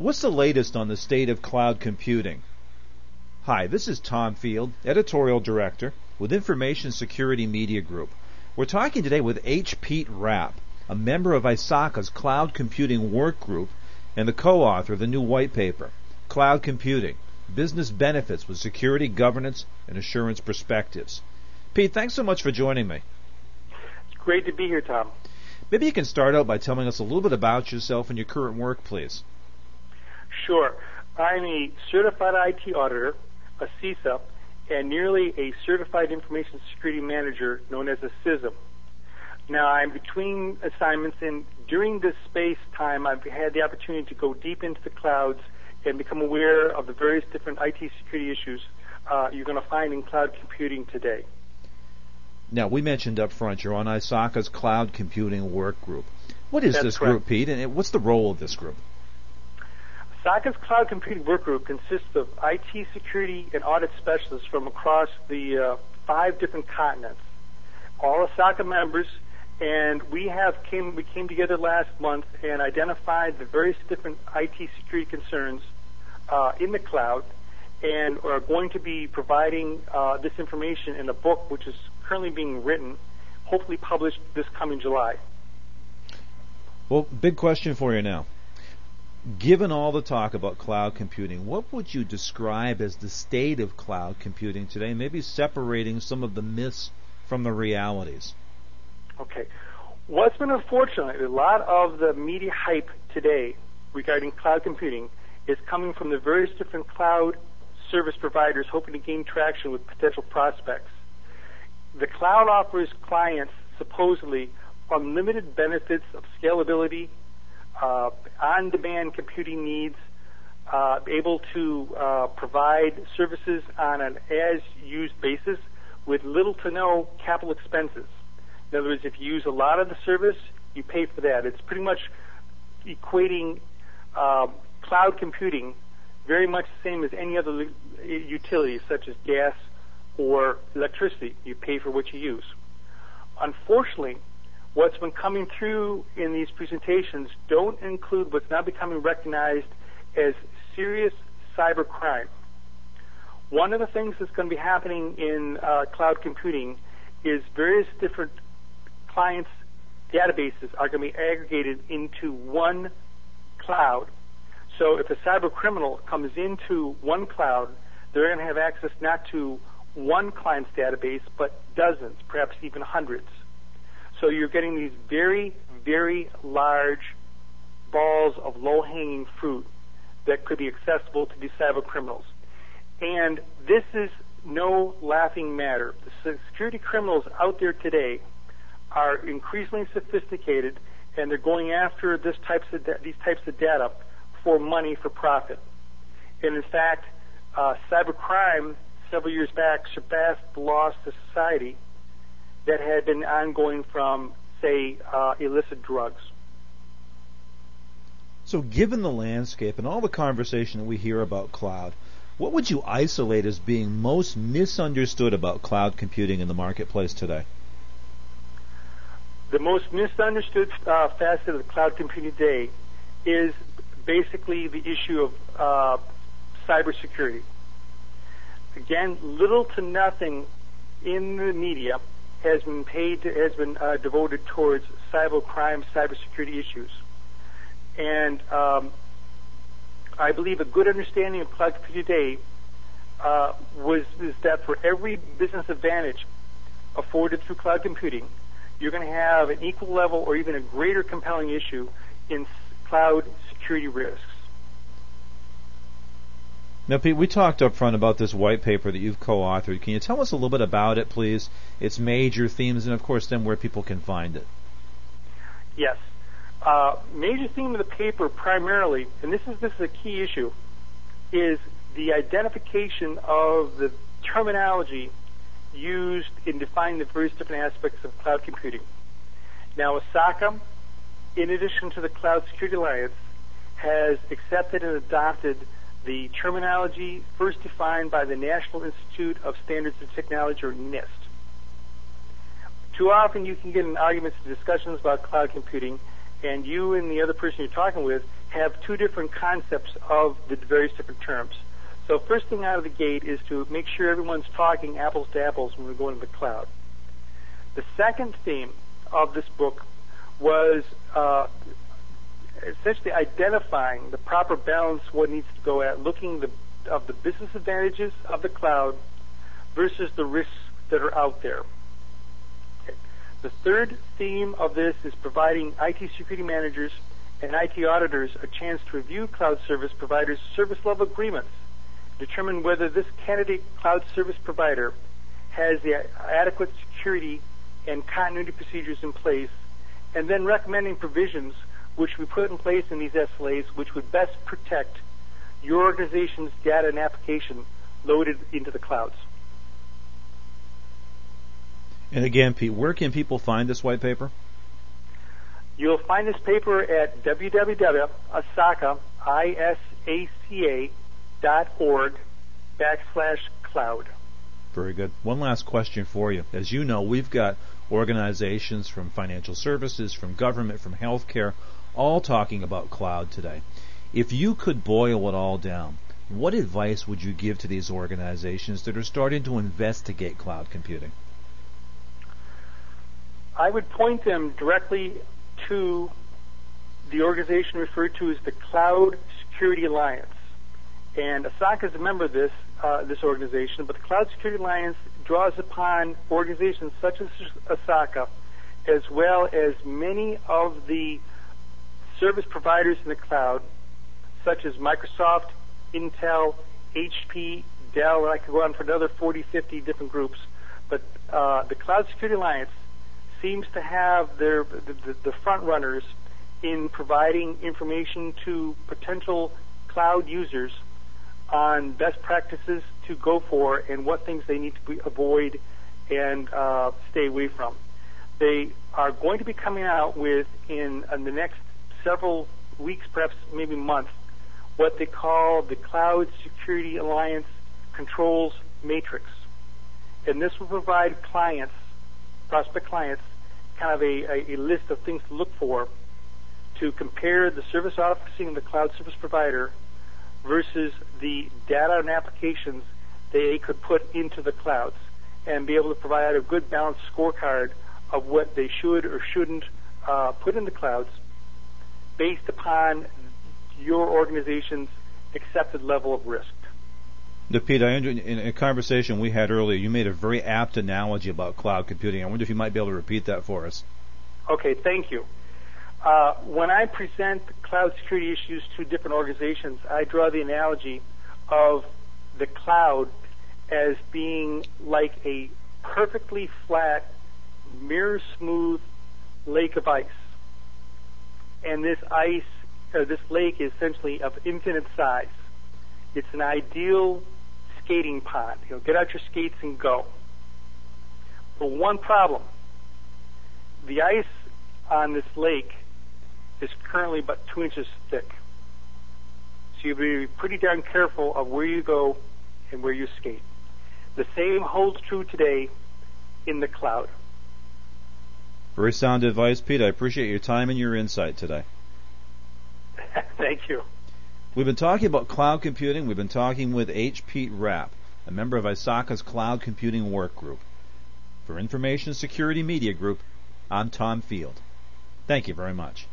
What's the latest on the state of cloud computing? Hi, this is Tom Field, Editorial Director with Information Security Media Group. We're talking today with H. Pete Rapp, a member of ISACA's Cloud Computing Work Group and the co-author of the new white paper, Cloud Computing, Business Benefits with Security, Governance, and Assurance Perspectives. Pete, thanks so much for joining me. It's great to be here, Tom. Maybe you can start out by telling us a little bit about yourself and your current work, please. Sure. I'm a certified IT auditor, a CISA, and nearly a certified information security manager known as a CISM. Now, I'm between assignments, and during this space time, I've had the opportunity to go deep into the clouds and become aware of the various different IT security issues uh, you're going to find in cloud computing today. Now, we mentioned up front you're on ISACA's Cloud Computing Work Group. What is That's this correct. group, Pete, and what's the role of this group? ISACA's Cloud Computing Work Group consists of IT security and audit specialists from across the uh, five different continents, all SACA members, and we have came we came together last month and identified the various different IT security concerns uh, in the cloud, and are going to be providing uh, this information in a book which is currently being written, hopefully published this coming July. Well, big question for you now. Given all the talk about cloud computing, what would you describe as the state of cloud computing today, maybe separating some of the myths from the realities? Okay. What's been unfortunate, a lot of the media hype today regarding cloud computing is coming from the various different cloud service providers hoping to gain traction with potential prospects. The cloud offers clients supposedly unlimited benefits of scalability, uh, on-demand computing needs, uh, able to uh, provide services on an as-used basis with little to no capital expenses. In other words, if you use a lot of the service, you pay for that. It's pretty much equating uh, cloud computing very much the same as any other utility, such as gas or electricity. You pay for what you use. Unfortunately, what's been coming through in these presentations don't include what's now becoming recognized as serious cyber crime. One of the things that's going to be happening in uh, cloud computing is various different clients' databases are going to be aggregated into one cloud. So if a cyber criminal comes into one cloud, they're going to have access not to one client's database, but dozens, perhaps even hundreds. So you're getting these very, very large balls of low-hanging fruit that could be accessible to these cyber criminals. And this is no laughing matter. The security criminals out there today are increasingly sophisticated, and they're going after this types of da- these types of data for money, for profit. And in fact, uh, cybercrime several years back surpassed the loss to society that had been ongoing from, say, uh, illicit drugs. So, given the landscape and all the conversation that we hear about cloud, what would you isolate as being most misunderstood about cloud computing in the marketplace today? The most misunderstood uh, facet of the cloud computing today is basically the issue of uh, cybersecurity. Again, little to nothing in the media has been paid to, has been uh, devoted towards cyber crime, cybersecurity issues, and um, I believe a good understanding of cloud computing today uh, was is that for every business advantage afforded through cloud computing, you're going to have an equal level or even a greater compelling issue in cloud security risks. Now, Pete, we talked up front about this white paper that you've co-authored. Can you tell us a little bit about it, please? Its major themes, and of course, then where people can find it. Yes. Uh, major theme of the paper primarily, and this is this is a key issue, is the identification of the terminology used in defining the various different aspects of cloud computing. Now, ISACA, in addition to the Cloud Security Alliance, has accepted and adopted the terminology first defined by the National Institute of Standards and Technology, or NIST. Too often you can get in arguments and discussions about cloud computing, and you and the other person you're talking with have two different concepts of the various different terms. So first thing out of the gate is to make sure everyone's talking apples to apples when we go into the cloud. The second theme of this book was uh, essentially identifying the proper balance what needs to go at, looking the, of the business advantages of the cloud versus the risks that are out there. Okay. The third theme of this is providing IT security managers and IT auditors a chance to review cloud service providers' service level agreements, determine whether this candidate cloud service provider has the adequate security and continuity procedures in place, and then recommending provisions which we put in place in these SLAs which would best protect your organization's data and application loaded into the clouds. And again, Pete, where can people find this white paper? You'll find this paper at www.isaca, I-S-A-C-A dot org backslash cloud. Very good. One last question for you. As you know, we've got organizations from financial services, from government, from healthcare, all talking about cloud today. If you could boil it all down, what advice would you give to these organizations that are starting to investigate cloud computing? I would point them directly to the organization referred to as the Cloud Security Alliance. And ISACA is a member of this, uh, this organization, but the Cloud Security Alliance draws upon organizations such as ISACA, as well as many of the service providers in the cloud, such as Microsoft, Intel, HP, Dell, and I could go on for another 40, 50 different groups. But uh, the Cloud Security Alliance seems to have their the, the front runners in providing information to potential cloud users on best practices to go for and what things they need to avoid and uh, stay away from. They are going to be coming out with in, in the next several weeks, perhaps maybe months, what they call the Cloud Security Alliance Controls Matrix. And this will provide clients prospect clients kind of a, a, a list of things to look for to compare the service offering of the cloud service provider versus the data and applications they could put into the clouds and be able to provide a good balanced scorecard of what they should or shouldn't uh, put in the clouds based upon your organization's accepted level of risk. Now, Pete, I in a conversation we had earlier, you made a very apt analogy about cloud computing. I wonder if you might be able to repeat that for us. Okay, thank you. Uh, when I present cloud security issues to different organizations, I draw the analogy of the cloud as being like a perfectly flat, mirror smooth lake of ice. And this ice, or this lake is essentially of infinite size. It's an ideal skating pond. You know, get out your skates and go. But one problem: the ice on this lake is currently about two inches thick. So you have to be pretty darn careful of where you go and where you skate. The same holds true today in the cloud. Very sound advice, Pete. I appreciate your time and your insight today. Thank you. We've been talking about cloud computing. We've been talking with H. Pete Rapp a member of ISACA's Cloud Computing Work Group. For Information Security Media Group, I'm Tom Field. Thank you very much.